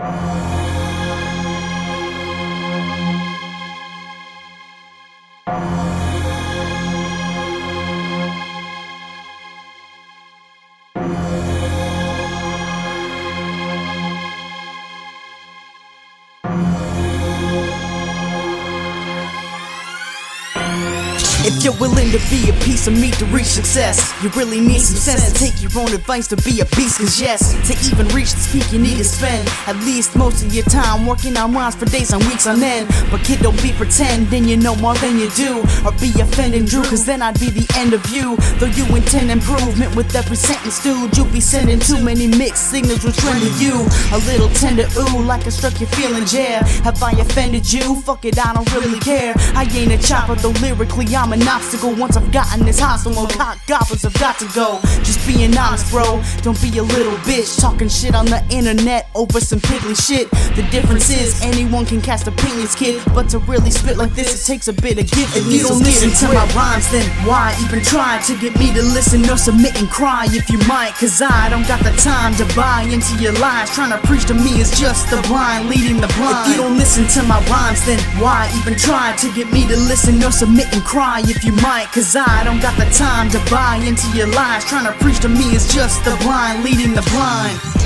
you If you're willing to be a piece of meat to reach success, you really need some sense to take your own advice to be a beast. Cause yes, to even reach this peak, you need to spend at least most of your time working on rhymes for days and weeks on end. But kid, don't be pretending you know more than you do, or be offending Drew, cause then I'd be the end of you. Though you intend improvement with every sentence, dude, you'll be sending too many mixed signals which render you a little tender. Ooh, like I struck your feelings, yeah. Have I offended you? Fuck it, I don't really care. I ain't a chopper, though lyrically I'm an obstacle. Once I've gotten this hostile, no cock goblins have got to go. Just being honest, bro. Don't be a little bitch talking shit on the internet over some piddly shit. The difference is anyone can cast opinions, kid. But to really spit like this, it takes a bit of gift. If you don't listen to my rhymes, then why even try to get me to listen or submit and cry if you might? Cause I don't got the time to buy into your lies. Trying to preach to me is just the blind leading the blind. If you don't listen to my rhymes, then why even try to get me to listen or submit and cry if you might? Cause I don't got the time to buy into your lies. Trying to preach to me is just the blind leading the blind.